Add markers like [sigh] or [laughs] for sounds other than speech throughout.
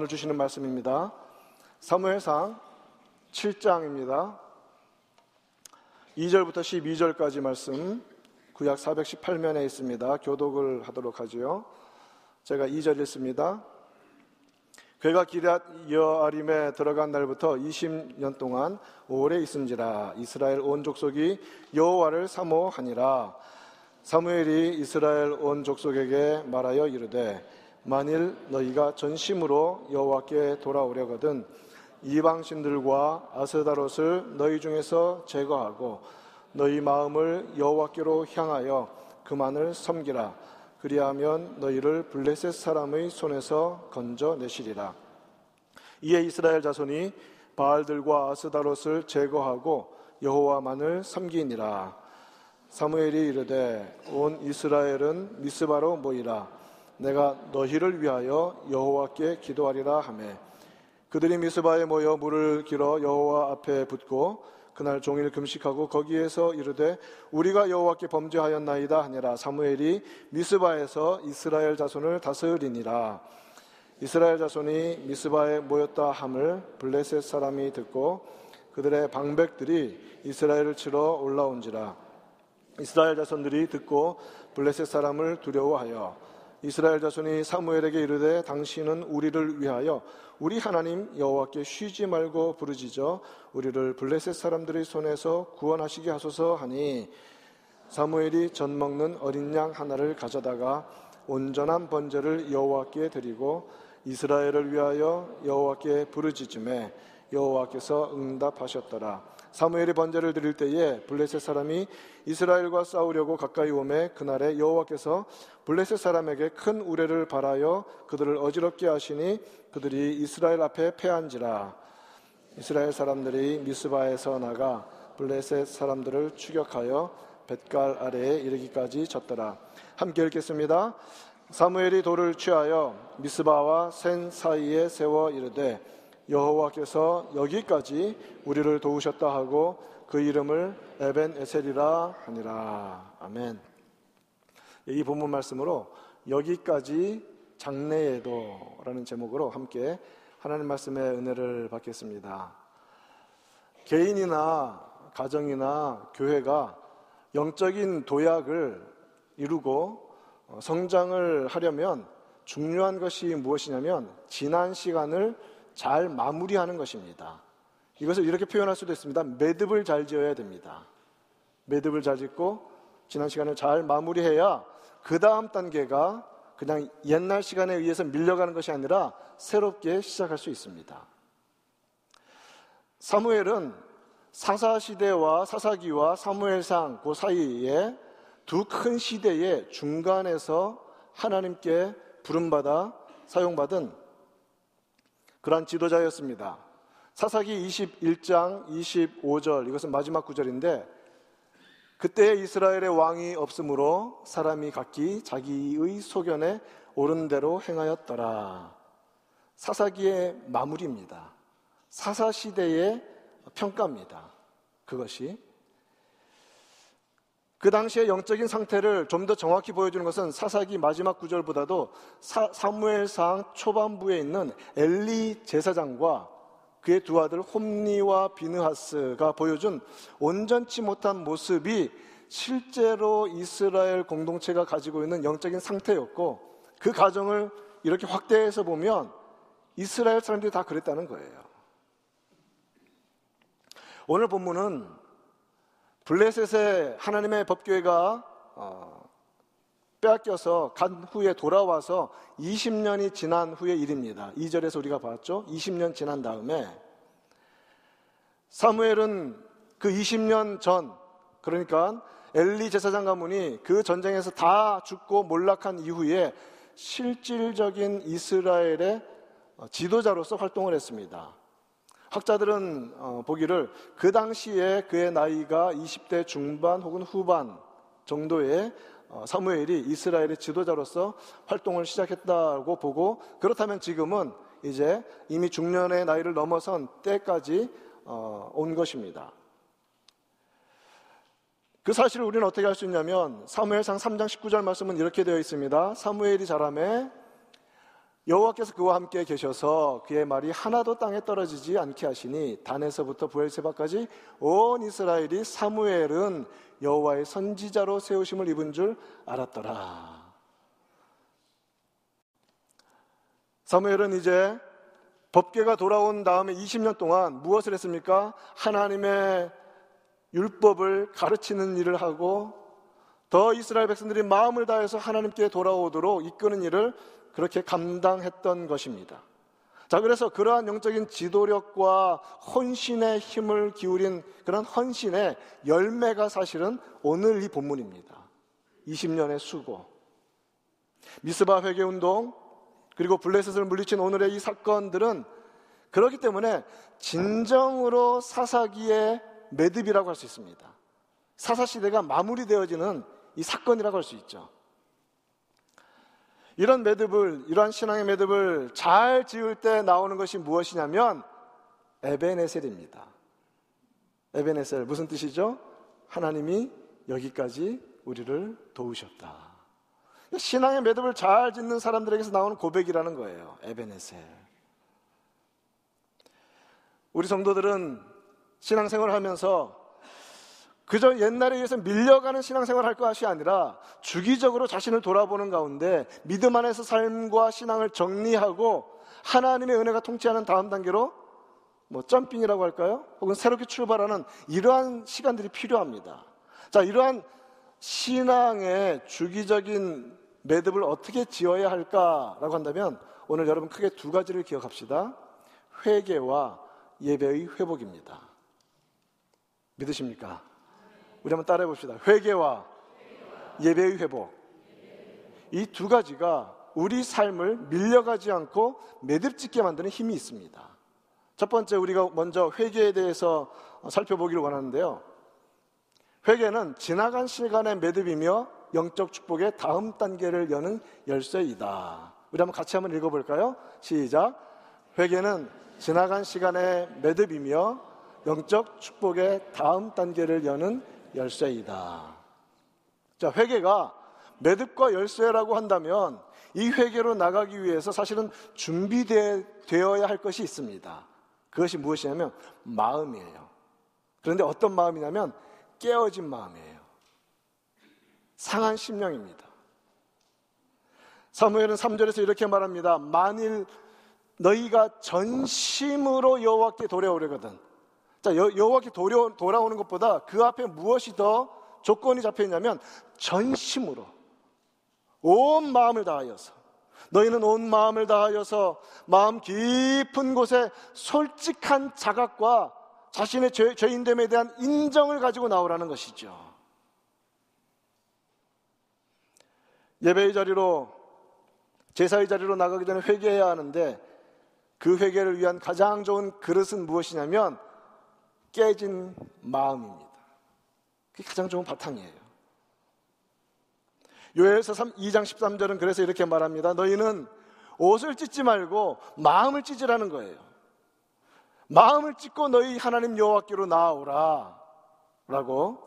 오늘 주시는 말씀입니다. 사무엘상 7장입니다. 2절부터 12절까지 말씀 구약 418면에 있습니다. 교독을 하도록 하지요. 제가 2절 읽습니다. 그가 기랏 여아림에 들어간 날부터 20년 동안 오래 있은지라 이스라엘 온 족속이 여호와를 사모하니라 사무엘이 이스라엘 온 족속에게 말하여 이르되 만일 너희가 전심으로 여호와께 돌아오려거든 이방 신들과 아스다롯을 너희 중에서 제거하고 너희 마음을 여호와께로 향하여 그만을 섬기라. 그리하면 너희를 블레셋 사람의 손에서 건져내시리라. 이에 이스라엘 자손이 바알들과 아스다롯을 제거하고 여호와만을 섬기니라. 사무엘이 이르되 온 이스라엘은 미스바로 모이라 내가 너희를 위하여 여호와께 기도하리라 하매. 그들이 미스바에 모여 물을 길어 여호와 앞에 붓고 그날 종일 금식하고 거기에서 이르되 우리가 여호와께 범죄하였나이다 하니라. 사무엘이 미스바에서 이스라엘 자손을 다스리니라. 이스라엘 자손이 미스바에 모였다 함을 블레셋 사람이 듣고 그들의 방백들이 이스라엘을 치러 올라온지라. 이스라엘 자손들이 듣고 블레셋 사람을 두려워하여 이스라엘 자손이 사무엘에게 이르되 당신은 우리를 위하여 우리 하나님 여호와께 쉬지 말고 부르짖어 우리를 블레셋 사람들의 손에서 구원하시게 하소서 하니 사무엘이 전 먹는 어린 양 하나를 가져다가 온전한 번제를 여호와께 드리고 이스라엘을 위하여 여호와께 부르짖음에 여호와께서 응답하셨더라. 사무엘이 번제를 드릴 때에 블레셋 사람이 이스라엘과 싸우려고 가까이 오매 그날에 여호와께서 블레셋 사람에게 큰 우레를 발하여 그들을 어지럽게 하시니 그들이 이스라엘 앞에 패한지라. 이스라엘 사람들이 미스바에서 나가 블레셋 사람들을 추격하여 뱃갈 아래에 이르기까지 졌더라. 함께 읽겠습니다. 사무엘이 돌을 취하여 미스바와 센 사이에 세워 이르되 여호와께서 여기까지 우리를 도우셨다 하고 그 이름을 에벤 에셀이라 하니라. 아멘. 이 본문 말씀으로 여기까지 장래에도라는 제목으로 함께 하나님 말씀의 은혜를 받겠습니다. 개인이나 가정이나 교회가 영적인 도약을 이루고 성장을 하려면 중요한 것이 무엇이냐면 지난 시간을 잘 마무리하는 것입니다. 이것을 이렇게 표현할 수도 있습니다. 매듭을 잘 지어야 됩니다. 매듭을 잘 짓고 지난 시간을 잘 마무리해야 그 다음 단계가 그냥 옛날 시간에 의해서 밀려가는 것이 아니라 새롭게 시작할 수 있습니다. 사무엘은 사사 시대와 사사기와 사무엘상 그 사이에 두 큰 시대의 중간에서 하나님께 부름받아 사용받은 그러한 지도자였습니다. 사사기 21장 25절 이것은 마지막 구절인데 그때 이스라엘의 왕이 없으므로 사람이 각기 자기의 소견에 옳은 대로 행하였더라. 사사기의 마무리입니다. 사사 시대의 평가입니다. 그것이 그 당시의 영적인 상태를 좀 더 정확히 보여주는 것은 사사기 마지막 구절보다도 사, 사무엘상 초반부에 있는 엘리 제사장과 그의 두 아들 홈니와 비느하스가 보여준 온전치 못한 모습이 실제로 이스라엘 공동체가 가지고 있는 영적인 상태였고 그 가정을 이렇게 확대해서 보면 이스라엘 사람들이 다 그랬다는 거예요. 오늘 본문은 블레셋의 하나님의 법교회가 어, 빼앗겨서 간 후에 돌아와서 20년이 지난 후의 일입니다. 2절에서 우리가 봤죠. 20년 지난 다음에 사무엘은 그 20년 전 그러니까 엘리 제사장 가문이 그 전쟁에서 다 죽고 몰락한 이후에 실질적인 이스라엘의 지도자로서 활동을 했습니다. 학자들은 어, 보기를 그 당시에 그의 나이가 20대 중반 혹은 후반 정도의 어, 사무엘이 이스라엘의 지도자로서 활동을 시작했다고 보고 그렇다면 지금은 이제 이미 중년의 나이를 넘어선 때까지 어, 온 것입니다. 그 사실을 우리는 어떻게 할 수 있냐면 사무엘상 3장 19절 말씀은 이렇게 되어 있습니다. 사무엘이 자라매 여호와께서 그와 함께 계셔서 그의 말이 하나도 땅에 떨어지지 않게 하시니 단에서부터 부엘세바까지 온 이스라엘이 사무엘은 여호와의 선지자로 세우심을 입은 줄 알았더라. 사무엘은 이제 법계가 돌아온 다음에 20년 동안 무엇을 했습니까? 하나님의 율법을 가르치는 일을 하고 더 이스라엘 백성들이 마음을 다해서 하나님께 돌아오도록 이끄는 일을 그렇게 감당했던 것입니다. 자, 그래서 그러한 영적인 지도력과 헌신의 힘을 기울인 그런 헌신의 열매가 사실은 오늘 이 본문입니다. 20년의 수고. 미스바 회개 운동, 그리고 블레셋을 물리친 오늘의 이 사건들은 그렇기 때문에 진정으로 사사기의 매듭이라고 할 수 있습니다. 사사시대가 마무리되어지는 이 사건이라고 할 수 있죠. 이런 매듭을, 이러한 신앙의 매듭을 잘 지을 때 나오는 것이 무엇이냐면 에베네셀입니다. 에베네셀 무슨 뜻이죠? 하나님이 여기까지 우리를 도우셨다. 신앙의 매듭을 잘 짓는 사람들에게서 나오는 고백이라는 거예요. 에베네셀. 우리 성도들은 신앙생활을 하면서 그저 옛날에 의해서 밀려가는 신앙생활을 할 것이 아니라 주기적으로 자신을 돌아보는 가운데 믿음 안에서 삶과 신앙을 정리하고 하나님의 은혜가 통치하는 다음 단계로 뭐 점핑이라고 할까요? 혹은 새롭게 출발하는 이러한 시간들이 필요합니다. 자, 이러한 신앙의 주기적인 매듭을 어떻게 지어야 할까라고 한다면 오늘 여러분 크게 두 가지를 기억합시다. 회개와 예배의 회복입니다. 믿으십니까? 우리 한번 따라해 봅시다. 회개와 예배의 회복. 이 두 가지가 우리 삶을 밀려가지 않고 매듭짓게 만드는 힘이 있습니다. 첫 번째 우리가 먼저 회개에 대해서 살펴보기를 원하는데요. 회개는 지나간 시간의 매듭이며 영적 축복의 다음 단계를 여는 열쇠이다. 우리 한번 같이 한번 읽어볼까요? 시작. 회개는 지나간 시간의 매듭이며 영적 축복의 다음 단계를 여는 열쇠이다. 자, 회개가 매듭과 열쇠라고 한다면 이 회개로 나가기 위해서 사실은 준비되어야 할 것이 있습니다. 그것이 무엇이냐면 마음이에요. 그런데 어떤 마음이냐면 깨어진 마음이에요. 상한 심령입니다. 사무엘은 3절에서 이렇게 말합니다. 만일 너희가 전심으로 여호와께 돌아오려거든 자, 여 호와께 돌아오는 것보다 그 앞에 무엇이 더 조건이 잡혀 있냐면 전심으로 온 마음을 다하여서 너희는 온 마음을 다하여서 마음 깊은 곳에 솔직한 자각과 자신의 죄, 죄인됨에 대한 인정을 가지고 나오라는 것이죠. 예배의 자리로 제사의 자리로 나가기 전에 회개해야 하는데 그 회개를 위한 가장 좋은 그릇은 무엇이냐면 깨진 마음입니다. 그게 가장 좋은 바탕이에요. 요엘서 2장 13절은 그래서 이렇게 말합니다. 너희는 옷을 찢지 말고 마음을 찢으라는 거예요. 마음을 찢고 너희 하나님 여호와께로 나아오라 라고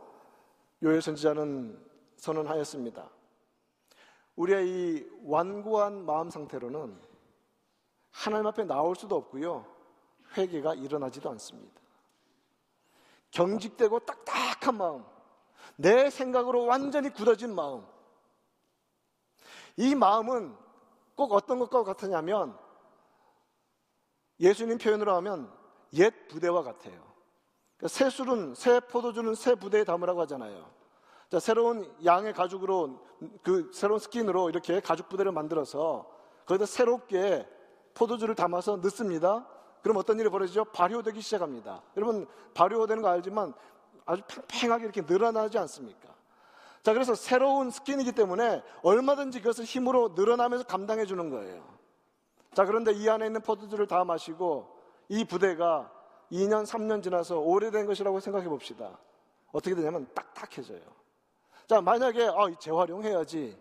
요엘 선지자는 선언하였습니다. 우리의 이 완고한 마음 상태로는 하나님 앞에 나올 수도 없고요. 회개가 일어나지도 않습니다. 경직되고 딱딱한 마음, 내 생각으로 완전히 굳어진 마음. 이 마음은 꼭 어떤 것과 같으냐면 예수님 표현으로 하면 옛 부대와 같아요. 그러니까 새 술은 새 포도주는 새 부대에 담으라고 하잖아요. 자, 새로운 양의 가죽으로 그 새로운 스킨으로 이렇게 가죽 부대를 만들어서 거기다 새롭게 포도주를 담아서 넣습니다. 그럼 어떤 일이 벌어지죠? 발효되기 시작합니다. 여러분 발효되는 거 알지만 아주 팽팽하게 이렇게 늘어나지 않습니까? 자, 그래서 새로운 스킨이기 때문에 얼마든지 그것을 힘으로 늘어나면서 감당해 주는 거예요. 자, 그런데 이 안에 있는 포도주를 다 마시고 이 부대가 2년, 3년 지나서 오래된 것이라고 생각해 봅시다. 어떻게 되냐면 딱딱해져요. 자, 만약에 아, 재활용해야지.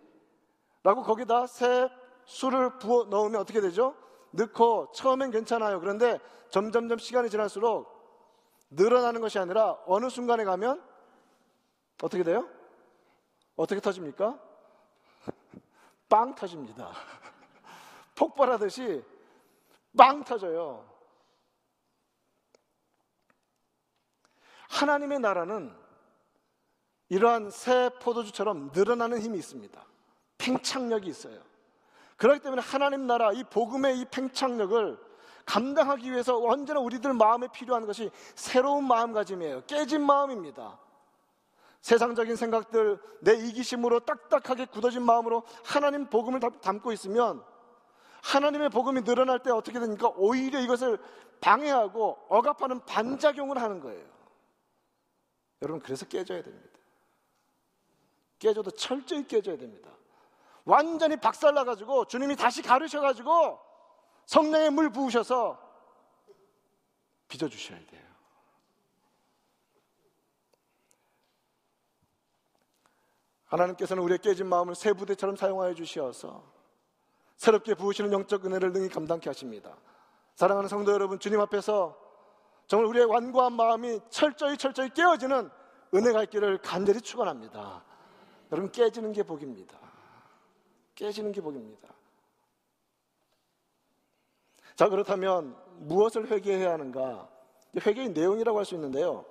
라고 거기다 새 술을 부어 넣으면 어떻게 되죠? 넣고 처음엔 괜찮아요. 그런데 점점점 시간이 지날수록 늘어나는 것이 아니라 어느 순간에 가면 어떻게 돼요? 어떻게 터집니까? [laughs] 빵 터집니다. [laughs] 폭발하듯이 빵 터져요. 하나님의 나라는 이러한 새 포도주처럼 늘어나는 힘이 있습니다. 팽창력이 있어요. 그렇기 때문에 하나님 나라 이 복음의 이 팽창력을 감당하기 위해서 언제나 우리들 마음에 필요한 것이 새로운 마음가짐이에요. 깨진 마음입니다. 세상적인 생각들, 내 이기심으로 딱딱하게 굳어진 마음으로 하나님 복음을 담고 있으면 하나님의 복음이 늘어날 때 어떻게 되니까 오히려 이것을 방해하고 억압하는 반작용을 하는 거예요. 여러분, 그래서 깨져야 됩니다. 깨져도 철저히 깨져야 됩니다. 완전히 박살나가지고 주님이 다시 가르셔가지고 성령의 물 부으셔서 빚어주셔야 돼요. 하나님께서는 우리의 깨진 마음을 새 부대처럼 사용하여 주시어서 새롭게 부으시는 영적 은혜를 능히 감당케 하십니다. 사랑하는 성도 여러분, 주님 앞에서 정말 우리의 완고한 마음이 철저히 철저히 깨어지는 은혜가 있기를 간절히 축원합니다. 여러분 깨지는 게 복입니다. 깨지는 게 복입니다. 자, 그렇다면 무엇을 회개해야 하는가? 회개의 내용이라고 할 수 있는데요.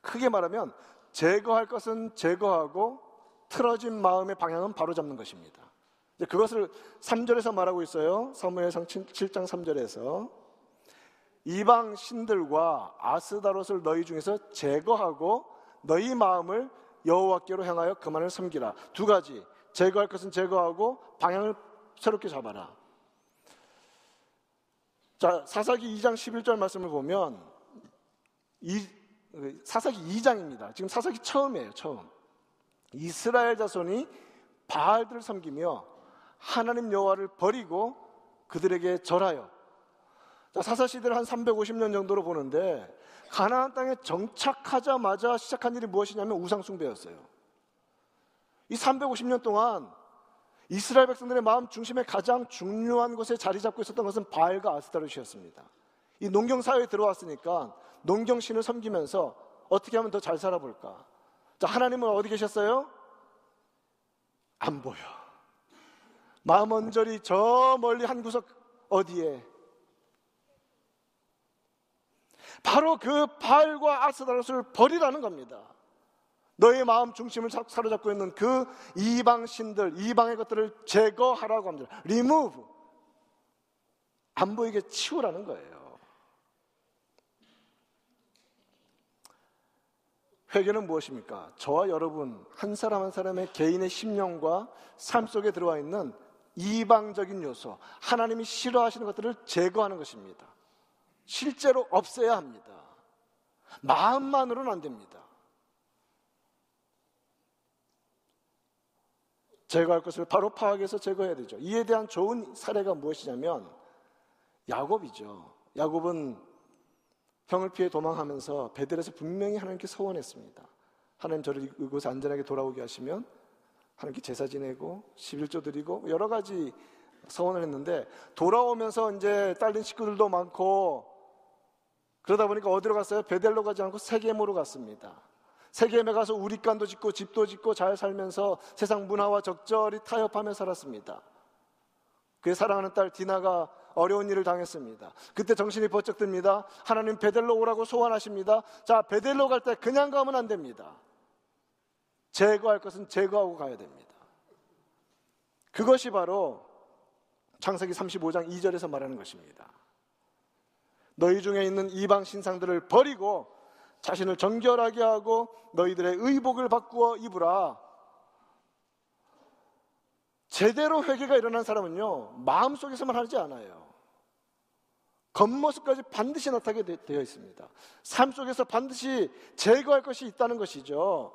크게 말하면 제거할 것은 제거하고 틀어진 마음의 방향은 바로 잡는 것입니다. 그것을 3절에서 말하고 있어요. 사무엘상 7장 3절에서 이방 신들과 아스다롯을 너희 중에서 제거하고 너희 마음을 여호와께로 향하여 그만을 섬기라. 두 가지. 제거할 것은 제거하고 방향을 새롭게 잡아라. 자, 사사기 2장 11절 말씀을 보면 이 사사기 2장입니다. 지금 사사기 처음이에요, 처음. 이스라엘 자손이 바알들을 섬기며 하나님 여호와를 버리고 그들에게 절하여 자, 사사 시대를 한 350년 정도로 보는데 가나안 땅에 정착하자마자 시작한 일이 무엇이냐면 우상 숭배였어요. 이 350년 동안 이스라엘 백성들의 마음 중심에 가장 중요한 곳에 자리 잡고 있었던 것은 바알과 아스타르시였습니다. 이 농경 사회에 들어왔으니까 농경 신을 섬기면서 어떻게 하면 더 잘 살아볼까? 자, 하나님은 어디 계셨어요? 안 보여. 마음 언저리 저 멀리 한 구석 어디에? 바로 그 바알과 아스타르스를 버리라는 겁니다. 너의 마음 중심을 사로잡고 있는 그 이방 신들, 이방의 것들을 제거하라고 합니다. remove. 안 보이게 치우라는 거예요. 회개는 무엇입니까? 저와 여러분 한 사람 한 사람의 개인의 심령과 삶 속에 들어와 있는 이방적인 요소, 하나님이 싫어하시는 것들을 제거하는 것입니다. 실제로 없애야 합니다. 마음만으로는 안 됩니다. 제거할 것을 바로 파악해서 제거해야 되죠. 이에 대한 좋은 사례가 무엇이냐면 야곱이죠. 야곱은 형을 피해 도망하면서 베델에서 분명히 하나님께 서원했습니다. 하나님 저를 이곳에 안전하게 돌아오게 하시면 하나님께 제사 지내고 11조 드리고 여러 가지 서원을 했는데 돌아오면서 이제 딸린 식구들도 많고 그러다 보니까 어디로 갔어요? 베델로 가지 않고 세겜으로 갔습니다. 세계에 가서 우리간도 짓고 집도 짓고 잘 살면서 세상 문화와 적절히 타협하며 살았습니다. 그의 사랑하는 딸 디나가 어려운 일을 당했습니다. 그때 정신이 번쩍 듭니다. 하나님 베델로 오라고 소환하십니다. 자, 베델로 갈 때 그냥 가면 안 됩니다. 제거할 것은 제거하고 가야 됩니다. 그것이 바로 창세기 35장 2절에서 말하는 것입니다. 너희 중에 있는 이방 신상들을 버리고 자신을 정결하게 하고 너희들의 의복을 바꾸어 입으라. 제대로 회개가 일어난 사람은요, 마음속에서만 하지 않아요. 겉모습까지 반드시 나타나게 되어 있습니다. 삶 속에서 반드시 제거할 것이 있다는 것이죠.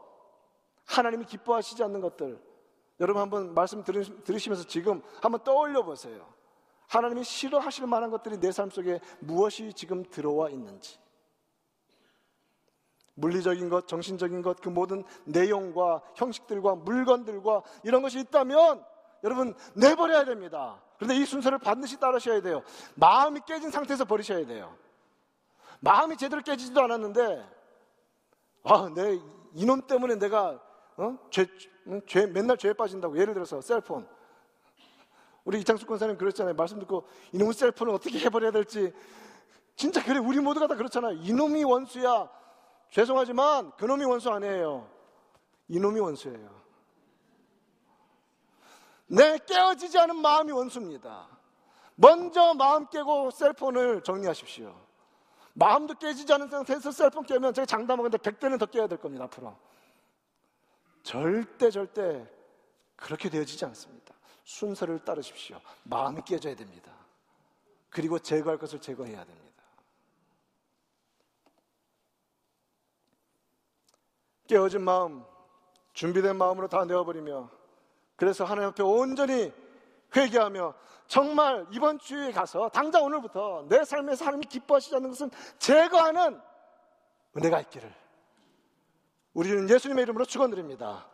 하나님이 기뻐하시지 않는 것들. 여러분 한번 말씀 들으시면서 지금 한번 떠올려 보세요. 하나님이 싫어하실 만한 것들이 내 삶 속에 무엇이 지금 들어와 있는지. 물리적인 것, 정신적인 것, 그 모든 내용과 형식들과 물건들과 이런 것이 있다면 여러분 내버려야 됩니다. 그런데 이 순서를 반드시 따르셔야 돼요. 마음이 깨진 상태에서 버리셔야 돼요. 마음이 제대로 깨지지도 않았는데 아, 내 이놈 때문에 내가 어? 죄, 죄 맨날 죄에 빠진다고 예를 들어서 셀폰 우리 이창숙 권사님 그랬잖아요. 말씀 듣고 이놈의 셀폰을 어떻게 해버려야 될지. 진짜 그래. 우리 모두가 다 그렇잖아요. 이놈이 원수야. 죄송하지만 그놈이 원수 아니에요. 이놈이 원수예요. 내 깨어지지 않은 마음이 원수입니다. 먼저 마음 깨고 셀폰을 정리하십시오. 마음도 깨지지 않은 상태에서 셀폰 깨면 제가 장담하건데 100대는 더 깨야 될 겁니다, 앞으로. 절대, 절대 그렇게 되어지지 않습니다. 순서를 따르십시오. 마음이 깨져야 됩니다. 그리고 제거할 것을 제거해야 됩니다. 깨어진 마음, 준비된 마음으로 다 내어버리며 그래서 하나님 앞에 온전히 회개하며 정말 이번 주에 가서 당장 오늘부터 내 삶에서 하나님이 기뻐하시지 않는 것은 제거하는 은혜가 있기를 우리는 예수님의 이름으로 축원드립니다.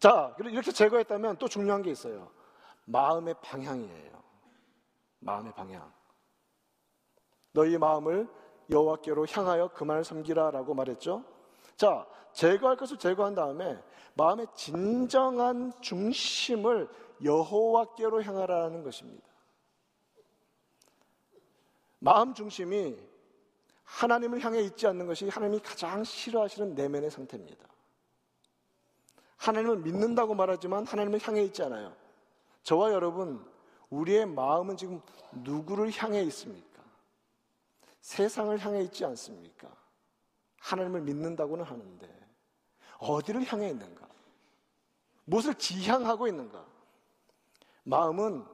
자, 이렇게 제거했다면 또 중요한 게 있어요. 마음의 방향이에요. 마음의 방향. 너희 마음을 여호와께로 향하여 그만을 섬기라라고 말했죠. 자, 제거할 것을 제거한 다음에 마음의 진정한 중심을 여호와께로 향하라는 것입니다. 마음 중심이 하나님을 향해 있지 않는 것이 하나님이 가장 싫어하시는 내면의 상태입니다. 하나님을 믿는다고 말하지만 하나님을 향해 있지 않아요. 저와 여러분, 우리의 마음은 지금 누구를 향해 있습니까? 세상을 향해 있지 않습니까? 하나님을 믿는다고는 하는데 어디를 향해 있는가? 무엇을 지향하고 있는가? 마음은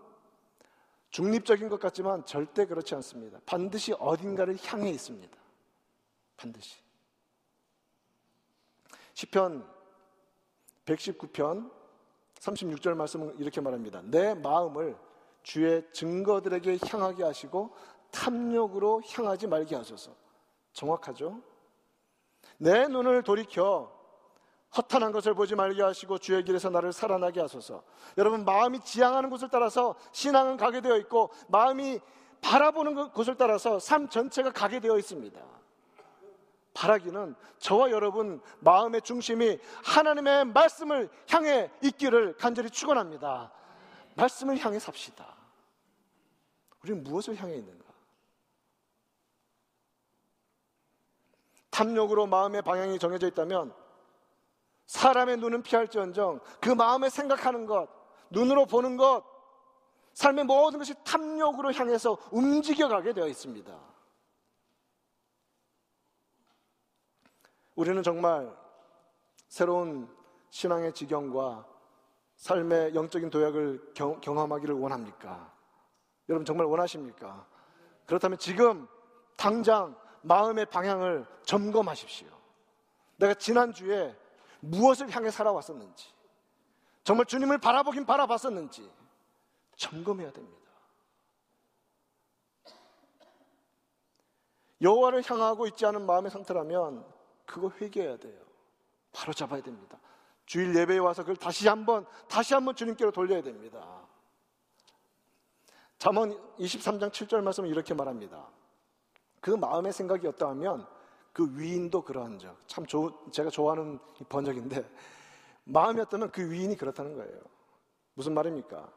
중립적인 것 같지만 절대 그렇지 않습니다. 반드시 어딘가를 향해 있습니다. 반드시. 시편 119편 36절 말씀은 이렇게 말합니다. 내 마음을 주의 증거들에게 향하게 하시고 탐욕으로 향하지 말게 하소서. 정확하죠? 내 눈을 돌이켜 허탄한 것을 보지 말게 하시고 주의 길에서 나를 살아나게 하소서. 여러분 마음이 지향하는 곳을 따라서 신앙은 가게 되어 있고 마음이 바라보는 곳을 따라서 삶 전체가 가게 되어 있습니다. 바라기는 저와 여러분 마음의 중심이 하나님의 말씀을 향해 있기를 간절히 축원합니다. 말씀을 향해 삽시다. 우리는 무엇을 향해 있는가? 탐욕으로 마음의 방향이 정해져 있다면 사람의 눈은 피할지언정 그 마음에 생각하는 것, 눈으로 보는 것, 삶의 모든 것이 탐욕으로 향해서 움직여가게 되어 있습니다. 우리는 정말 새로운 신앙의 지경과 삶의 영적인 도약을 경, 경험하기를 원합니까? 여러분 정말 원하십니까? 그렇다면 지금 당장 마음의 방향을 점검하십시오. 내가 지난주에 무엇을 향해 살아왔었는지, 정말 주님을 바라보긴 바라봤었는지 점검해야 됩니다. 여호와를 향하고 있지 않은 마음의 상태라면 그거 회개해야 돼요. 바로 잡아야 됩니다. 주일 예배에 와서 그걸 다시 한번 다시 한번 주님께로 돌려야 됩니다. 잠언 23장 7절 말씀은 이렇게 말합니다. 그 마음의 생각이 어떠하면 그 위인도 그러한 적. 참 조, 제가 좋아하는 번역인데 [laughs] 마음이었다면 그 위인이 그렇다는 거예요. 무슨 말입니까?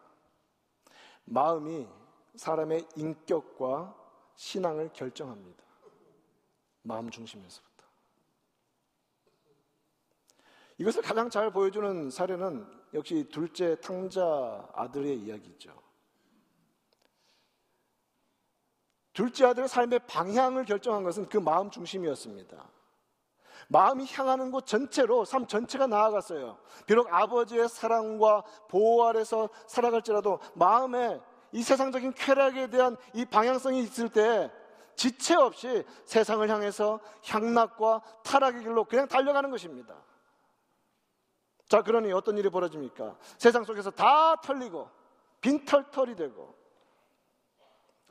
마음이 사람의 인격과 신앙을 결정합니다. 마음 중심에서부터. 이것을 가장 잘 보여주는 사례는 역시 둘째 탕자 아들의 이야기죠. 둘째 아들의 삶의 방향을 결정한 것은 그 마음 중심이었습니다. 마음이 향하는 곳 전체로 삶 전체가 나아갔어요. 비록 아버지의 사랑과 보호 아래서 살아갈지라도 마음에 이 세상적인 쾌락에 대한 이 방향성이 있을 때 지체 없이 세상을 향해서 향락과 타락의 길로 그냥 달려가는 것입니다. 자, 그러니 어떤 일이 벌어집니까? 세상 속에서 다 털리고 빈털털이 되고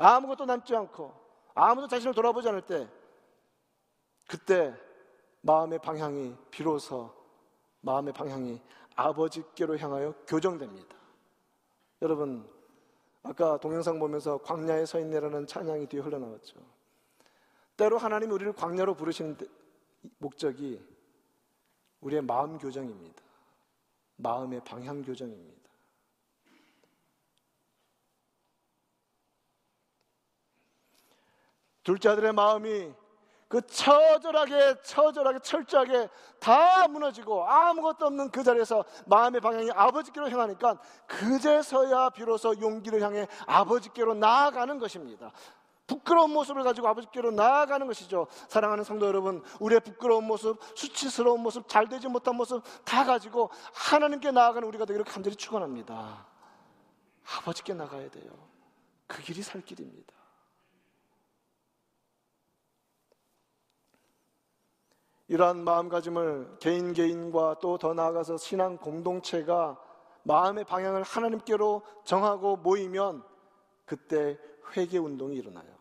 아무것도 남지 않고 아무도 자신을 돌아보지 않을 때 그때 마음의 방향이 비로소 마음의 방향이 아버지께로 향하여 교정됩니다. 여러분 아까 동영상 보면서 광야에 서 있네라는 찬양이 뒤에 흘러나왔죠. 때로 하나님이 우리를 광야로 부르시는 목적이 우리의 마음 교정입니다. 마음의 방향 교정입니다. 둘째 아들의 마음이 그 처절하게 처절하게 철저하게 다 무너지고 아무것도 없는 그 자리에서 마음의 방향이 아버지께로 향하니까 그제서야 비로소 용기를 향해 아버지께로 나아가는 것입니다. 부끄러운 모습을 가지고 아버지께로 나아가는 것이죠. 사랑하는 성도 여러분, 우리의 부끄러운 모습, 수치스러운 모습, 잘 되지 못한 모습 다 가지고 하나님께 나아가는 우리가 되기를 간절히 축원합니다. 아버지께 나가야 돼요. 그 길이 살 길입니다. 이러한 마음가짐을 개인 개인과 또 더 나아가서 신앙 공동체가 마음의 방향을 하나님께로 정하고 모이면 그때 회개 운동이 일어나요.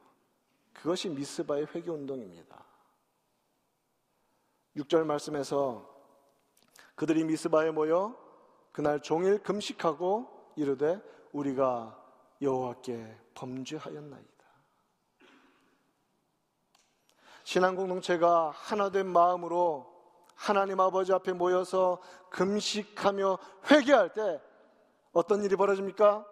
그것이 미스바의 회개 운동입니다. 6절 말씀에서 그들이 미스바에 모여 그날 종일 금식하고 이르되 우리가 여호와께 범죄하였나이다. 신앙 공동체가 하나된 마음으로 하나님 아버지 앞에 모여서 금식하며 회개할 때 어떤 일이 벌어집니까?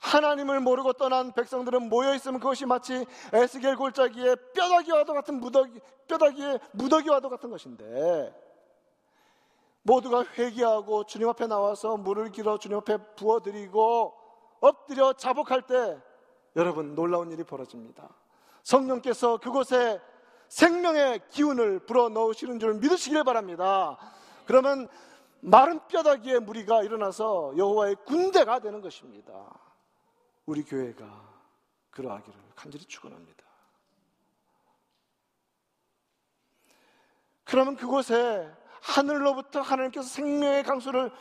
하나님을 모르고 떠난 백성들은 모여 있으면 그것이 마치 에스겔 골짜기에 뼈다귀와도 같은 무더기 뼈다귀에 무더기와도 같은 것인데 모두가 회개하고 주님 앞에 나와서 물을 길어 주님 앞에 부어 드리고 엎드려 자복할 때 여러분 놀라운 일이 벌어집니다. 성령께서 그곳에 생명의 기운을 불어 넣으시는 줄 믿으시길 바랍니다. 그러면 마른 뼈다귀의 무리가 일어나서 여호와의 군대가 되는 것입니다. 우리 교회가 그러하기를 간절히 축원합니다. 그러면 그곳에 하늘로부터 하나님께서 생명의 강수를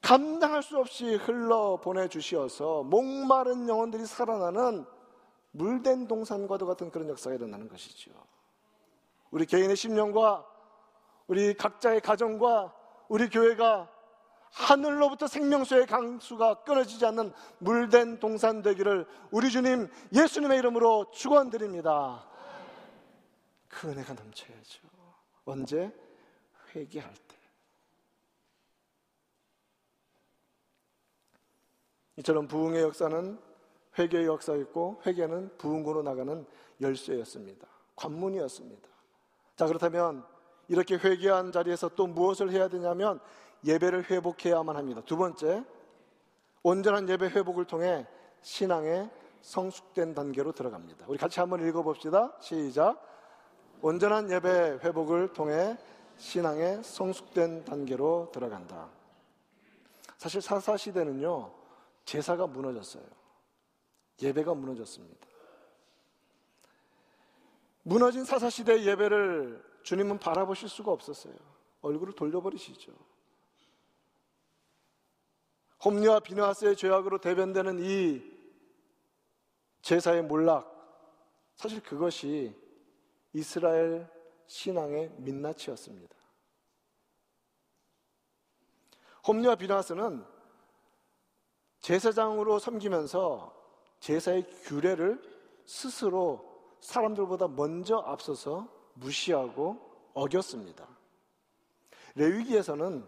감당할 수 없이 흘러 보내 주시어서 목마른 영혼들이 살아나는 물된 동산과도 같은 그런 역사가 일어나는 것이죠. 우리 개인의 심령과 우리 각자의 가정과 우리 교회가 하늘로부터 생명수의 강수가 끊어지지 않는 물된 동산 되기를 우리 주님 예수님의 이름으로 축원드립니다. 그 은혜가 넘쳐야죠. 언제 회개할 때. 이처럼 부흥의 역사는 회개의 역사였고 회개는 부흥으로 나가는 열쇠였습니다. 관문이었습니다. 자 그렇다면 이렇게 회개한 자리에서 또 무엇을 해야 되냐면 예배를 회복해야만 합니다. 두 번째, 온전한 예배 회복을 통해 신앙의 성숙된 단계로 들어갑니다. 우리 같이 한번 읽어봅시다. 시작. 온전한 예배 회복을 통해 신앙의 성숙된 단계로 들어간다. 사실 사사시대는요, 제사가 무너졌어요. 예배가 무너졌습니다. 무너진 사사시대 예배를 주님은 바라보실 수가 없었어요. 얼굴을 돌려버리시죠. 홈리와 비누하스의 죄악으로 대변되는 이 제사의 몰락, 사실 그것이 이스라엘 신앙의 민낯이었습니다. 홈리와 비누하스는 제사장으로 섬기면서 제사의 규례를 스스로 사람들보다 먼저 앞서서 무시하고 어겼습니다. 레위기에서는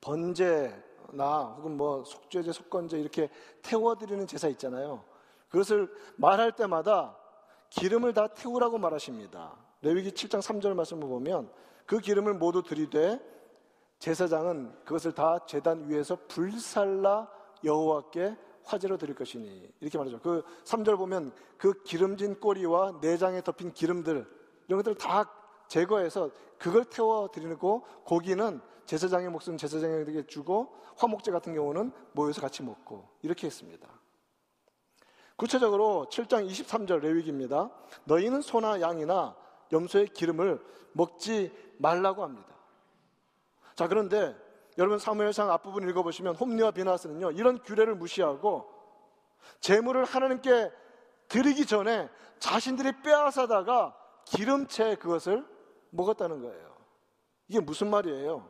번제나 혹은 뭐 속죄제, 속건제 이렇게 태워드리는 제사 있잖아요. 그것을 말할 때마다 기름을 다 태우라고 말하십니다. 레위기 7장 3절 말씀을 보면 그 기름을 모두 들이되 제사장은 그것을 다 제단 위에서 불살라 여호와께 화제로 드릴 것이니 이렇게 말하죠. 그 3절 보면 그 기름진 꼬리와 내장에 덮인 기름들 이런 것들을 다 제거해서 그걸 태워 드리고 고기는 제사장의 목숨 제사장에게 주고 화목제 같은 경우는 모여서 같이 먹고 이렇게 했습니다. 구체적으로 7장 23절 레위기입니다. 너희는 소나 양이나 염소의 기름을 먹지 말라고 합니다. 자, 그런데 여러분 사무엘상 앞부분 읽어보시면 홈리와 비나스는요 이런 규례를 무시하고 재물을 하나님께 드리기 전에 자신들이 빼앗아다가 기름채 그것을 먹었다는 거예요. 이게 무슨 말이에요?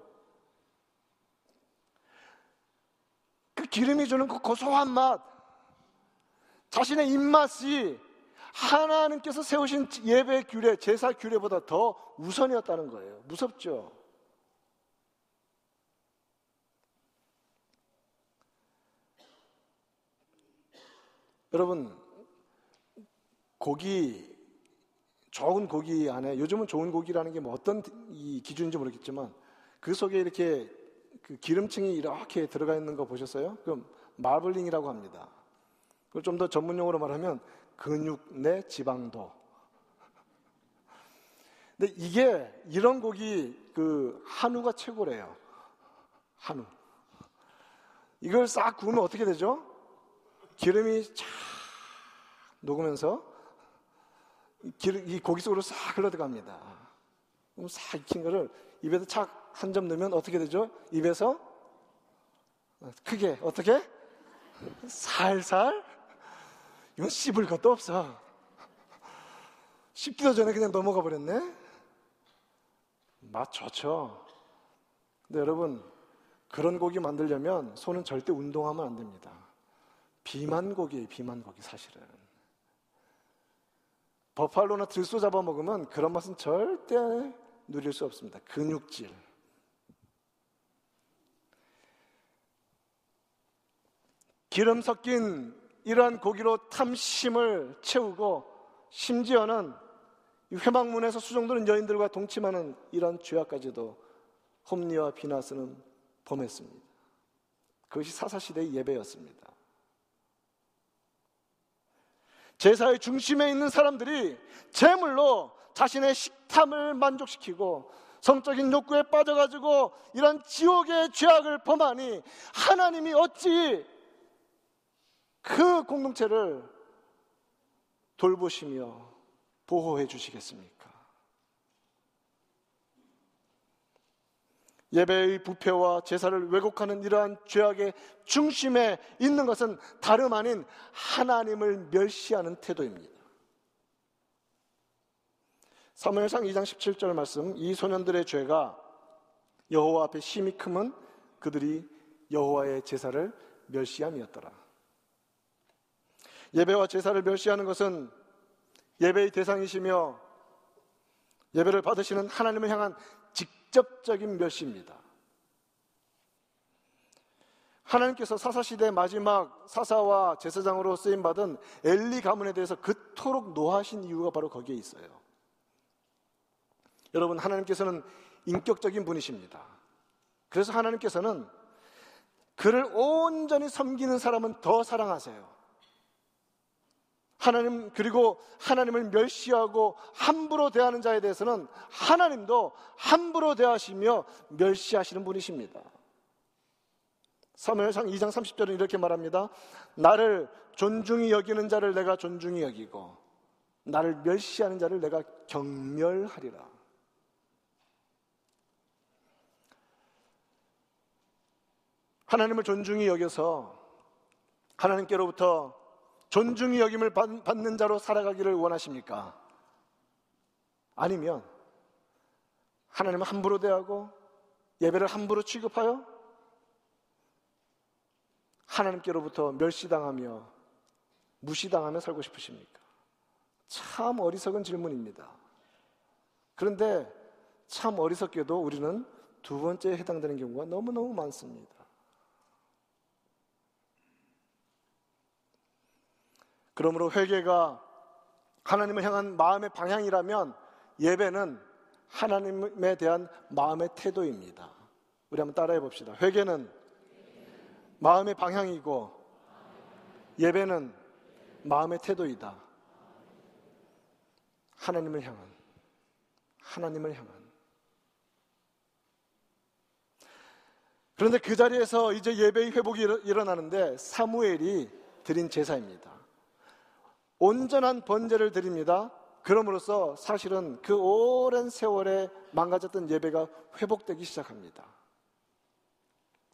그 기름이 주는 그 고소한 맛, 자신의 입맛이 하나님께서 세우신 예배 규례, 제사 규례보다 더 우선이었다는 거예요. 무섭죠? 여러분, 고기 좋은 고기 안에 요즘은 좋은 고기라는 게 뭐 어떤 이 기준인지 모르겠지만 그 속에 이렇게 그 기름층이 이렇게 들어가 있는 거 보셨어요? 그럼 마블링이라고 합니다. 그걸 좀 더 전문용어로 말하면 근육 내 지방도. 근데 이게 이런 고기 그 한우가 최고래요. 한우. 이걸 싹 구우면 어떻게 되죠? 기름이 쫙 녹으면서 이 고기 속으로 싹 흘러 들어갑니다. 그럼 싹 익힌 거를 입에서 착 한 점 넣으면 어떻게 되죠? 입에서 크게 어떻게? 살살? 이건 씹을 것도 없어. 씹기도 전에 그냥 넘어가 버렸네? 맛 좋죠. 근데 여러분, 그런 고기 만들려면 손은 절대 운동하면 안 됩니다. 비만 고기예요, 비만 고기 사실은. 버팔로나 들소 잡아 먹으면 그런 맛은 절대 누릴 수 없습니다. 근육질. 기름 섞인 이러한 고기로 탐심을 채우고 심지어는 회막문에서 수종드는 여인들과 동침하는 이런 죄악까지도 홈리와 비나스는 범했습니다. 그것이 사사시대의 예배였습니다. 제사의 중심에 있는 사람들이 제물로 자신의 식탐을 만족시키고 성적인 욕구에 빠져가지고 이런 지옥의 죄악을 범하니 하나님이 어찌 그 공동체를 돌보시며 보호해 주시겠습니까? 예배의 부패와 제사를 왜곡하는 이러한 죄악의 중심에 있는 것은 다름 아닌 하나님을 멸시하는 태도입니다. 사무엘상 2장 17절 말씀 이 소년들의 죄가 여호와 앞에 심히 크면 그들이 여호와의 제사를 멸시함이었더라. 예배와 제사를 멸시하는 것은 예배의 대상이시며 예배를 받으시는 하나님을 향한 직접적인 멸시입니다. 하나님께서 사사시대 마지막 사사와 제사장으로 쓰임받은 엘리 가문에 대해서 그토록 노하신 이유가 바로 거기에 있어요. 여러분, 하나님께서는 인격적인 분이십니다. 그래서 하나님께서는 그를 온전히 섬기는 사람은 더 사랑하세요. 하나님 그리고 하나님을 멸시하고 함부로 대하는 자에 대해서는 하나님도 함부로 대하시며 멸시하시는 분이십니다. 사무엘상 2장 30절은 이렇게 말합니다. 나를 존중히 여기는 자를 내가 존중히 여기고 나를 멸시하는 자를 내가 경멸하리라. 하나님을 존중히 여겨서 하나님께로부터 존중이 여김을 받는 자로 살아가기를 원하십니까? 아니면 하나님을 함부로 대하고 예배를 함부로 취급하여 하나님께로부터 멸시당하며 무시당하며 살고 싶으십니까? 참 어리석은 질문입니다. 그런데 참 어리석게도 우리는 두 번째에 해당되는 경우가 너무너무 많습니다. 그러므로 회개가 하나님을 향한 마음의 방향이라면 예배는 하나님에 대한 마음의 태도입니다. 우리 한번 따라해 봅시다. 회개는 마음의 방향이고 예배는 마음의 태도이다. 하나님을 향한 하나님을 향한 그런데 그 자리에서 이제 예배의 회복이 일어나는데 사무엘이 드린 제사입니다. 온전한 번제를 드립니다. 그럼으로써 사실은 그 오랜 세월에 망가졌던 예배가 회복되기 시작합니다.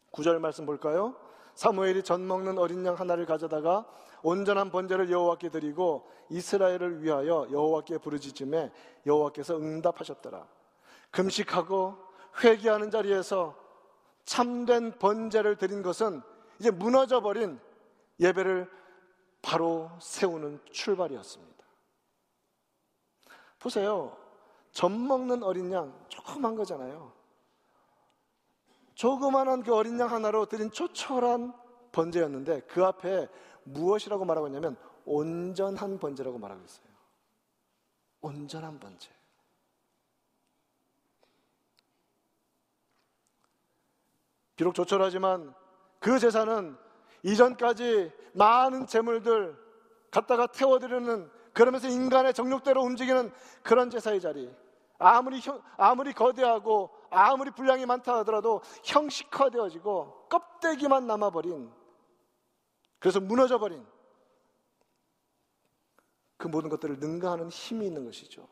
구절 말씀 볼까요? 사무엘이 전 먹는 어린 양 하나를 가져다가 온전한 번제를 여호와께 드리고 이스라엘을 위하여 여호와께 부르짖음에 여호와께서 응답하셨더라. 금식하고 회개하는 자리에서 참된 번제를 드린 것은 이제 무너져 버린 예배를 바로 세우는 출발이었습니다. 보세요. 젖 먹는 어린 양, 조그만 거잖아요. 조그만한 그 어린 양 하나로 드린 초촐한 번제였는데 그 앞에 무엇이라고 말하고 있냐면 온전한 번제라고 말하고 있어요. 온전한 번제. 비록 조촐하지만 그 제사는 이전까지 많은 재물들 갖다가 태워드리는 그러면서 인간의 정욕대로 움직이는 그런 제사의 자리. 아무리 아무리 거대하고 아무리 분량이 많다 하더라도 형식화되어지고 껍데기만 남아버린 그래서 무너져버린 그 모든 것들을 능가하는 힘이 있는 것이죠.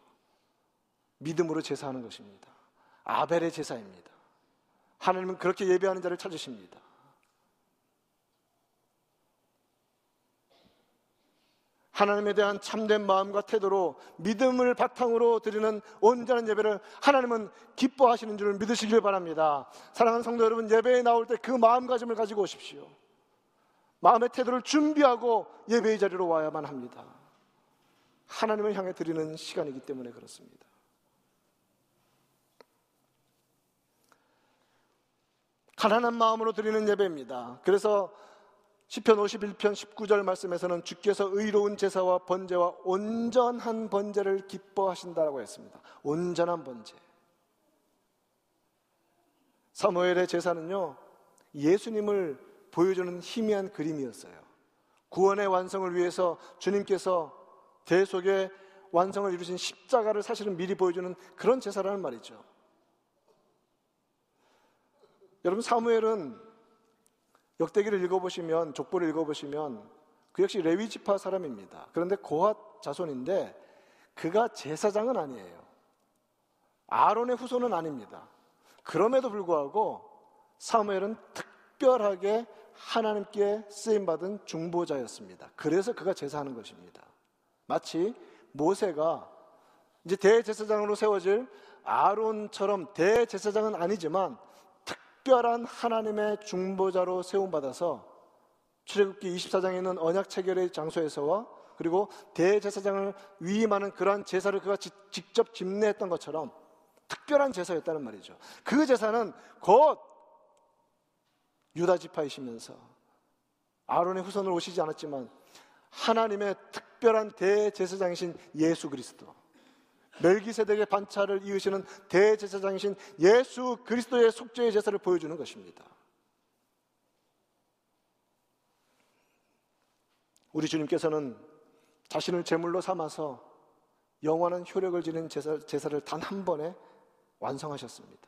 믿음으로 제사하는 것입니다. 아벨의 제사입니다. 하나님은 그렇게 예배하는 자를 찾으십니다. 하나님에 대한 참된 마음과 태도로 믿음을 바탕으로 드리는 온전한 예배를 하나님은 기뻐하시는 줄을 믿으시길 바랍니다. 사랑하는 성도 여러분, 예배에 나올 때 그 마음가짐을 가지고 오십시오. 마음의 태도를 준비하고 예배의 자리로 와야만 합니다. 하나님을 향해 드리는 시간이기 때문에 그렇습니다. 가난한 마음으로 드리는 예배입니다. 그래서 시편 51편 19절 말씀에서는 주께서 의로운 제사와 번제와 온전한 번제를 기뻐하신다라고 했습니다. 온전한 번제. 사무엘의 제사는요. 예수님을 보여주는 희미한 그림이었어요. 구원의 완성을 위해서 주님께서 대속의 완성을 이루신 십자가를 사실은 미리 보여주는 그런 제사라는 말이죠. 여러분 사무엘은 역대기를 읽어보시면 족보를 읽어보시면 그 역시 레위 지파 사람입니다. 그런데 고핫 자손인데 그가 제사장은 아니에요. 아론의 후손은 아닙니다. 그럼에도 불구하고 사무엘은 특별하게 하나님께 쓰임 받은 중보자였습니다. 그래서 그가 제사하는 것입니다. 마치 모세가 이제 대제사장으로 세워질 아론처럼 대제사장은 아니지만 특별한 하나님의 중보자로 세움받아서 출애굽기 24장에 있는 언약 체결의 장소에서와 그리고 대제사장을 위임하는 그러한 제사를 그가 직접 집례했던 것처럼 특별한 제사였다는 말이죠. 그 제사는 곧 유다 지파이시면서 아론의 후손으로 오시지 않았지만 하나님의 특별한 대제사장이신 예수 그리스도 멜기세덱의 반차를 이으시는 대제사장이신 예수 그리스도의 속죄의 제사를 보여주는 것입니다. 우리 주님께서는 자신을 제물로 삼아서 영원한 효력을 지닌 제사, 제사를 단 한 번에 완성하셨습니다.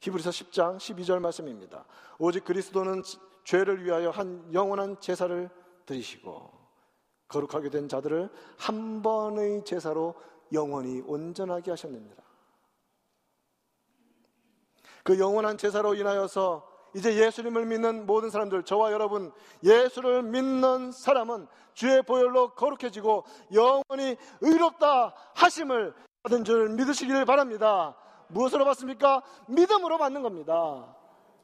히브리서 10장 12절 말씀입니다. 오직 그리스도는 죄를 위하여 한 영원한 제사를 드리시고 거룩하게 된 자들을 한 번의 제사로 영원히 온전하게 하셨느니라. 그 영원한 제사로 인하여서 이제 예수님을 믿는 모든 사람들, 저와 여러분, 예수를 믿는 사람은 주의 보혈로 거룩해지고 영원히 의롭다 하심을 받은 줄 믿으시기를 바랍니다. 무엇으로 받습니까? 믿음으로 받는 겁니다.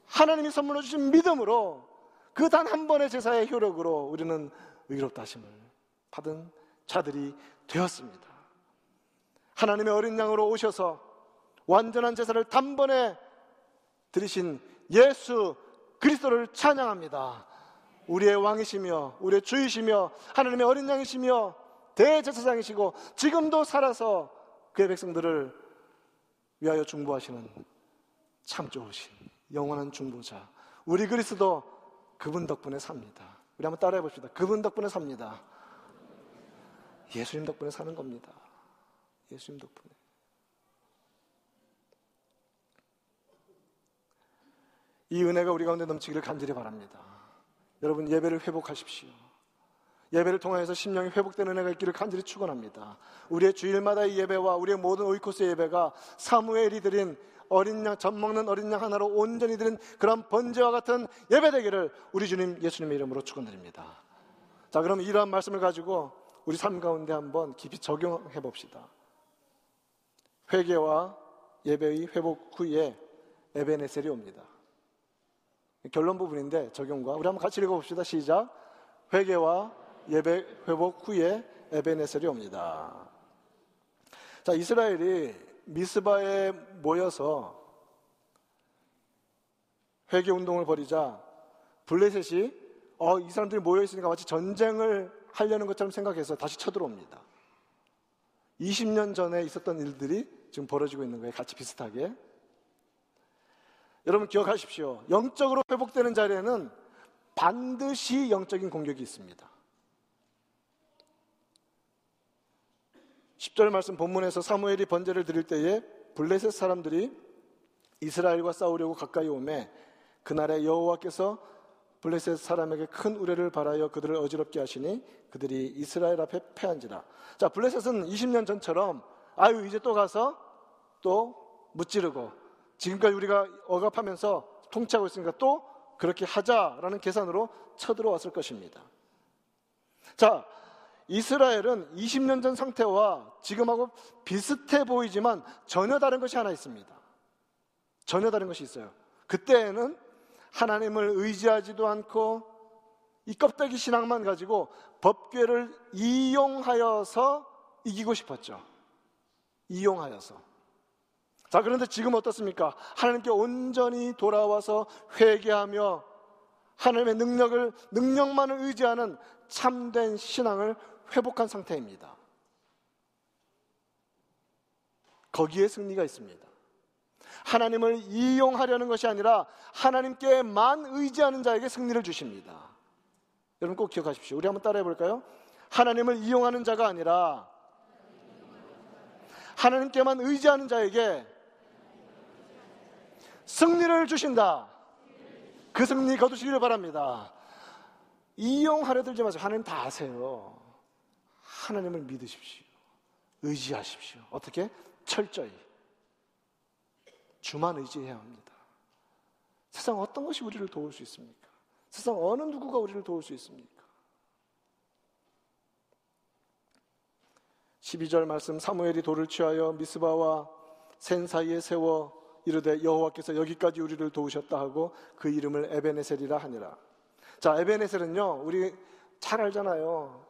하나님이 선물로 주신 믿음으로 그 단 한 번의 제사의 효력으로 우리는 의롭다 하심을 받은 자들이 되었습니다. 하나님의 어린 양으로 오셔서 완전한 제사를 단번에 드리신 예수 그리스도를 찬양합니다. 우리의 왕이시며 우리의 주이시며 하나님의 어린 양이시며 대제사장이시고 지금도 살아서 그의 백성들을 위하여 중보하시는 참 좋으신 영원한 중보자 우리 그리스도 그분 덕분에 삽니다. 우리 한번 따라해 봅시다. 그분 덕분에 삽니다. 예수님 덕분에 사는 겁니다. 예수님 덕분에. 이 은혜가 우리 가운데 넘치기를 간절히 바랍니다. 여러분 예배를 회복하십시오. 예배를 통하여서 심령이 회복되는 은혜가 있기를 간절히 축원합니다. 우리의 주일마다의 예배와 우리의 모든 오이코스 예배가 사무엘이 드린 어린 양, 젖 먹는 어린 양 하나로 온전히 드린 그런 번제와 같은 예배 되기를 우리 주님 예수님의 이름으로 축원드립니다. 자, 그럼 이러한 말씀을 가지고 우리 삶 가운데 한번 깊이 적용해 봅시다. 회개와 예배의 회복 후에 에베네셀이 옵니다. 결론 부분인데 적용과 우리 한번 같이 읽어봅시다. 시작. 회개와 예배 회복 후에 에베네셀이 옵니다. 자, 이스라엘이 미스바에 모여서 회개 운동을 벌이자 블레셋이 어, 이 사람들이 모여 있으니까 마치 전쟁을 하려는 것처럼 생각해서 다시 쳐들어옵니다. 20년 전에 있었던 일들이 지금 벌어지고 있는 거예요. 같이 비슷하게. 여러분 기억하십시오. 영적으로 회복되는 자리에는 반드시 영적인 공격이 있습니다. 10절 말씀 본문에서 사무엘이 번제를 드릴 때에 블레셋 사람들이 이스라엘과 싸우려고 가까이 오매 그날에 여호와께서 블레셋 사람에게 큰 우레를 바라여 그들을 어지럽게 하시니 그들이 이스라엘 앞에 패한지라. 자, 블레셋은 20년 전처럼 아유 이제 또 가서 또 무찌르고 지금까지 우리가 억압하면서 통치하고 있으니까 또 그렇게 하자라는 계산으로 쳐들어왔을 것입니다. 자, 이스라엘은 20년 전 상태와 지금하고 비슷해 보이지만 전혀 다른 것이 하나 있습니다. 전혀 다른 것이 있어요. 그때에는 하나님을 의지하지도 않고 이 껍데기 신앙만 가지고 법궤를 이용하여서 이기고 싶었죠. 이용하여서. 자, 그런데 지금 어떻습니까? 하나님께 온전히 돌아와서 회개하며 하나님의 능력을, 능력만을 의지하는 참된 신앙을 회복한 상태입니다. 거기에 승리가 있습니다. 하나님을 이용하려는 것이 아니라 하나님께만 의지하는 자에게 승리를 주십니다. 여러분 꼭 기억하십시오. 우리 한번 따라해 볼까요? 하나님을 이용하는 자가 아니라 하나님께만 의지하는 자에게 승리를 주신다. 그 승리 거두시기를 바랍니다. 이용하려 들지 마세요. 하나님 다 아세요. 하나님을 믿으십시오. 의지하십시오. 어떻게? 철저히. 주만 의지해야 합니다. 세상 어떤 것이 우리를 도울 수 있습니까? 세상 어느 누구가 우리를 도울 수 있습니까? 12절 말씀 사무엘이 돌을 취하여 미스바와 센 사이에 세워 이르되 여호와께서 여기까지 우리를 도우셨다 하고 그 이름을 에베네셀이라 하니라. 자, 에베네셀은요. 우리 잘 알잖아요.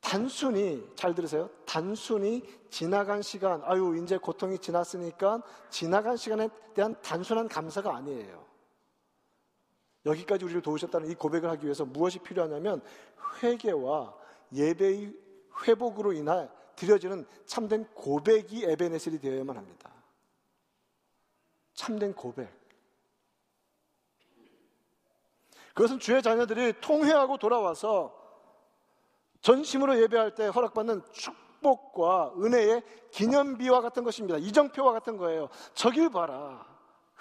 단순히 잘 들으세요. 단순히 지나간 시간, 아유 이제 고통이 지났으니까 지나간 시간에 대한 단순한 감사가 아니에요. 여기까지 우리를 도우셨다는 이 고백을 하기 위해서 무엇이 필요하냐면 회개와 예배의 회복으로 인해 드려지는 참된 고백이 에베네셀이 되어야만 합니다. 참된 고백. 그것은 주의 자녀들이 통회하고 돌아와서 전심으로 예배할 때 허락받는 축복과 은혜의 기념비와 같은 것입니다. 이정표와 같은 거예요. 저길 봐라.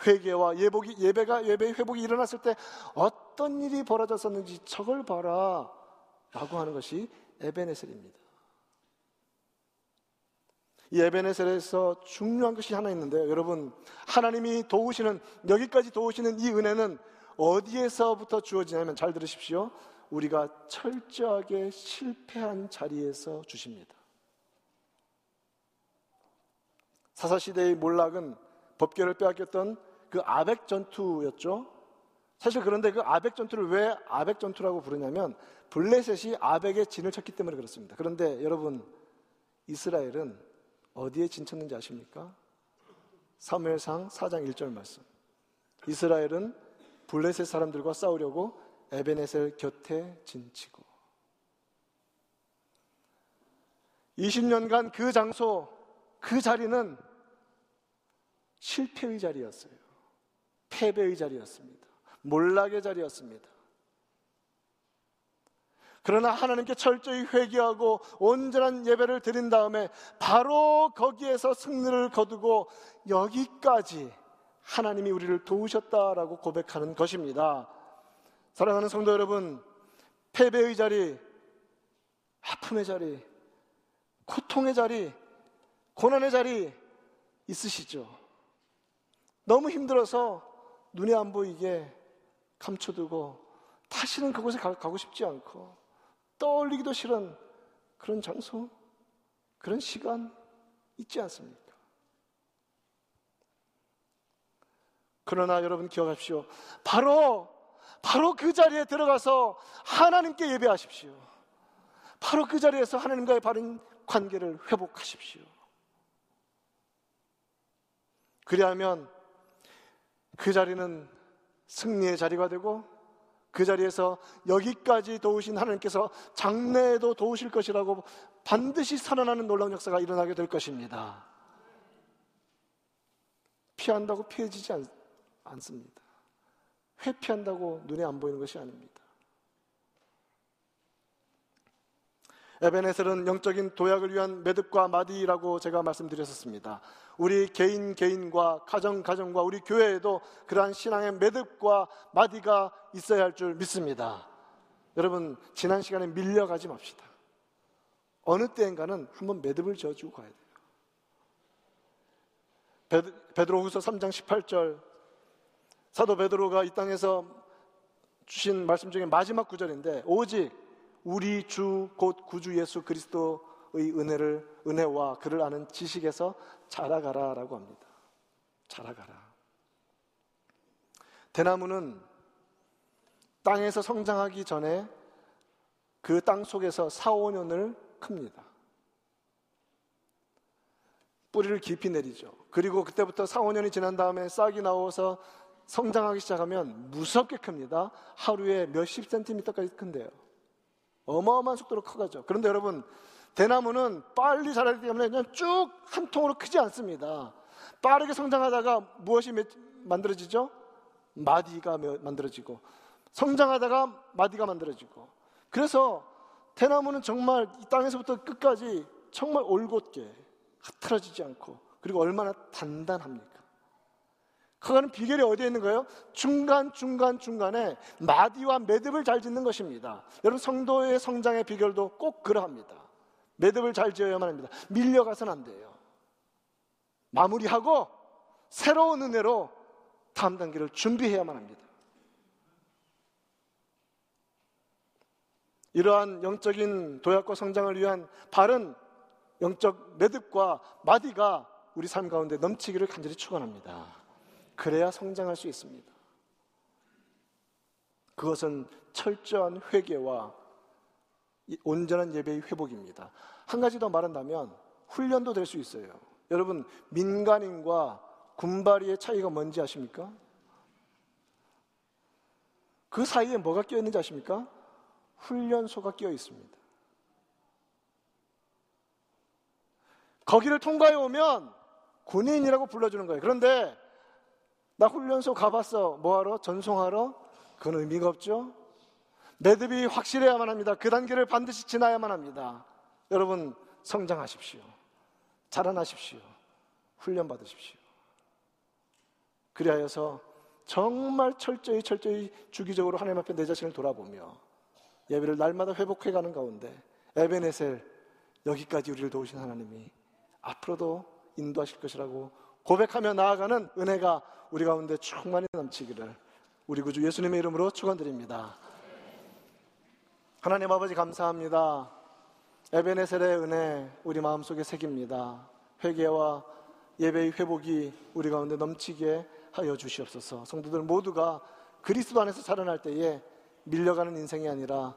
회개와 예복이, 예배가, 예배의 회복이 일어났을 때 어떤 일이 벌어졌었는지 저걸 봐라. 라고 하는 것이 에베네셀입니다. 이 에베네셀에서 중요한 것이 하나 있는데요. 여러분, 하나님이 도우시는, 여기까지 도우시는 이 은혜는 어디에서부터 주어지냐면 잘 들으십시오. 우리가 철저하게 실패한 자리에서 주십니다. 사사시대의 몰락은 법계를 빼앗겼던 그 아벡 전투였죠. 사실 그런데 그 아벡 전투를 왜 아벡 전투라고 부르냐면 블레셋이 아벡의 진을 쳤기 때문에 그렇습니다. 그런데 여러분 이스라엘은 어디에 진쳤는지 아십니까? 사무엘상 4장 1절 말씀. 이스라엘은 블레셋 사람들과 싸우려고 에베네셀 곁에 진치고 20년간 그 장소, 그 자리는 실패의 자리였어요. 패배의 자리였습니다. 몰락의 자리였습니다. 그러나 하나님께 철저히 회개하고 온전한 예배를 드린 다음에 바로 거기에서 승리를 거두고 여기까지 하나님이 우리를 도우셨다라고 고백하는 것입니다. 사랑하는 성도 여러분, 패배의 자리, 아픔의 자리, 고통의 자리, 고난의 자리 있으시죠? 너무 힘들어서 눈에 안 보이게 감춰두고 다시는 그곳에 가 고 싶지 않고 떠올리기도 싫은 그런 장소, 그런 시간 있지 않습니까? 그러나 여러분 기억하십시오. 바로, 바로 그 자리에 들어가서 하나님께 예배하십시오. 바로 그 자리에서 하나님과의 바른 관계를 회복하십시오. 그리하면 그 자리는 승리의 자리가 되고 그 자리에서 여기까지 도우신 하나님께서 장래에도 도우실 것이라고 반드시 살아나는 놀라운 역사가 일어나게 될 것입니다. 피한다고 피해지지 않, 않습니다. 회피한다고 눈에 안 보이는 것이 아닙니다. 에베네셀은 영적인 도약을 위한 매듭과 마디라고 제가 말씀드렸었습니다. 우리 개인 개인과 가정 가정과 우리 교회에도 그러한 신앙의 매듭과 마디가 있어야 할 줄 믿습니다. 여러분 지난 시간에 밀려가지 맙시다. 어느 때인가는 한번 매듭을 지어주고 가야 돼요. 베드로후서 3장 18절 사도 베드로가 이 땅에서 주신 말씀 중에 마지막 구절인데 오직 우리 주 곧 구주 예수 그리스도의 은혜를 은혜와 그를 아는 지식에서 자라가라라고 합니다. 자라가라. 대나무는 땅에서 성장하기 전에 그 땅 속에서 4, 5년을 큽니다. 뿌리를 깊이 내리죠. 그리고 그때부터 4, 5년이 지난 다음에 싹이 나와서 성장하기 시작하면 무섭게 큽니다. 하루에 몇십 센티미터까지 큰데요. 어마어마한 속도로 커가죠. 그런데 여러분, 대나무는 빨리 자라기 때문에 그냥 쭉 한 통으로 크지 않습니다. 빠르게 성장하다가 무엇이 만들어지죠? 마디가 만들어지고, 성장하다가 마디가 만들어지고. 그래서 대나무는 정말 이 땅에서부터 끝까지 정말 올곧게 흐트러지지 않고, 그리고 얼마나 단단합니까? 그거는 비결이 어디에 있는 거예요? 중간, 중간, 중간에 마디와 매듭을 잘 짓는 것입니다. 여러분, 성도의 성장의 비결도 꼭 그러합니다. 매듭을 잘 지어야만 합니다. 밀려가선 안 돼요. 마무리하고 새로운 은혜로 다음 단계를 준비해야만 합니다. 이러한 영적인 도약과 성장을 위한 바른 영적 매듭과 마디가 우리 삶 가운데 넘치기를 간절히 축원합니다. 그래야 성장할 수 있습니다. 그것은 철저한 회개와 온전한 예배의 회복입니다. 한 가지 더 말한다면 훈련도 될 수 있어요. 여러분, 민간인과 군바리의 차이가 뭔지 아십니까? 그 사이에 뭐가 끼어 있는지 아십니까? 훈련소가 끼어 있습니다. 거기를 통과해 오면 군인이라고 불러주는 거예요. 그런데 나 훈련소 가봤어. 뭐하러? 전송하러? 그건 의미가 없죠. 매듭이 확실해야만 합니다. 그 단계를 반드시 지나야만 합니다. 여러분, 성장하십시오. 자라나십시오. 훈련받으십시오. 그리하여서 정말 철저히 철저히 주기적으로 하나님 앞에 내 자신을 돌아보며 예배를 날마다 회복해가는 가운데 에베네셀 여기까지 우리를 도우신 하나님이 앞으로도 인도하실 것이라고 고백하며 나아가는 은혜가 우리 가운데 충만히 넘치기를 우리 구주 예수님의 이름으로 축원드립니다. 하나님 아버지 감사합니다. 에베네셀의 은혜 우리 마음속에 새깁니다. 회개와 예배의 회복이 우리 가운데 넘치게 하여 주시옵소서. 성도들 모두가 그리스도 안에서 살아날 때에 밀려가는 인생이 아니라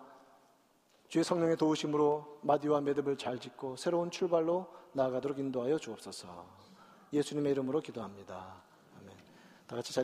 주의 성령의 도우심으로 마디와 매듭을 잘 짓고 새로운 출발로 나아가도록 인도하여 주옵소서. 예수님의 이름으로 기도합니다. 아멘. 다 같이 자리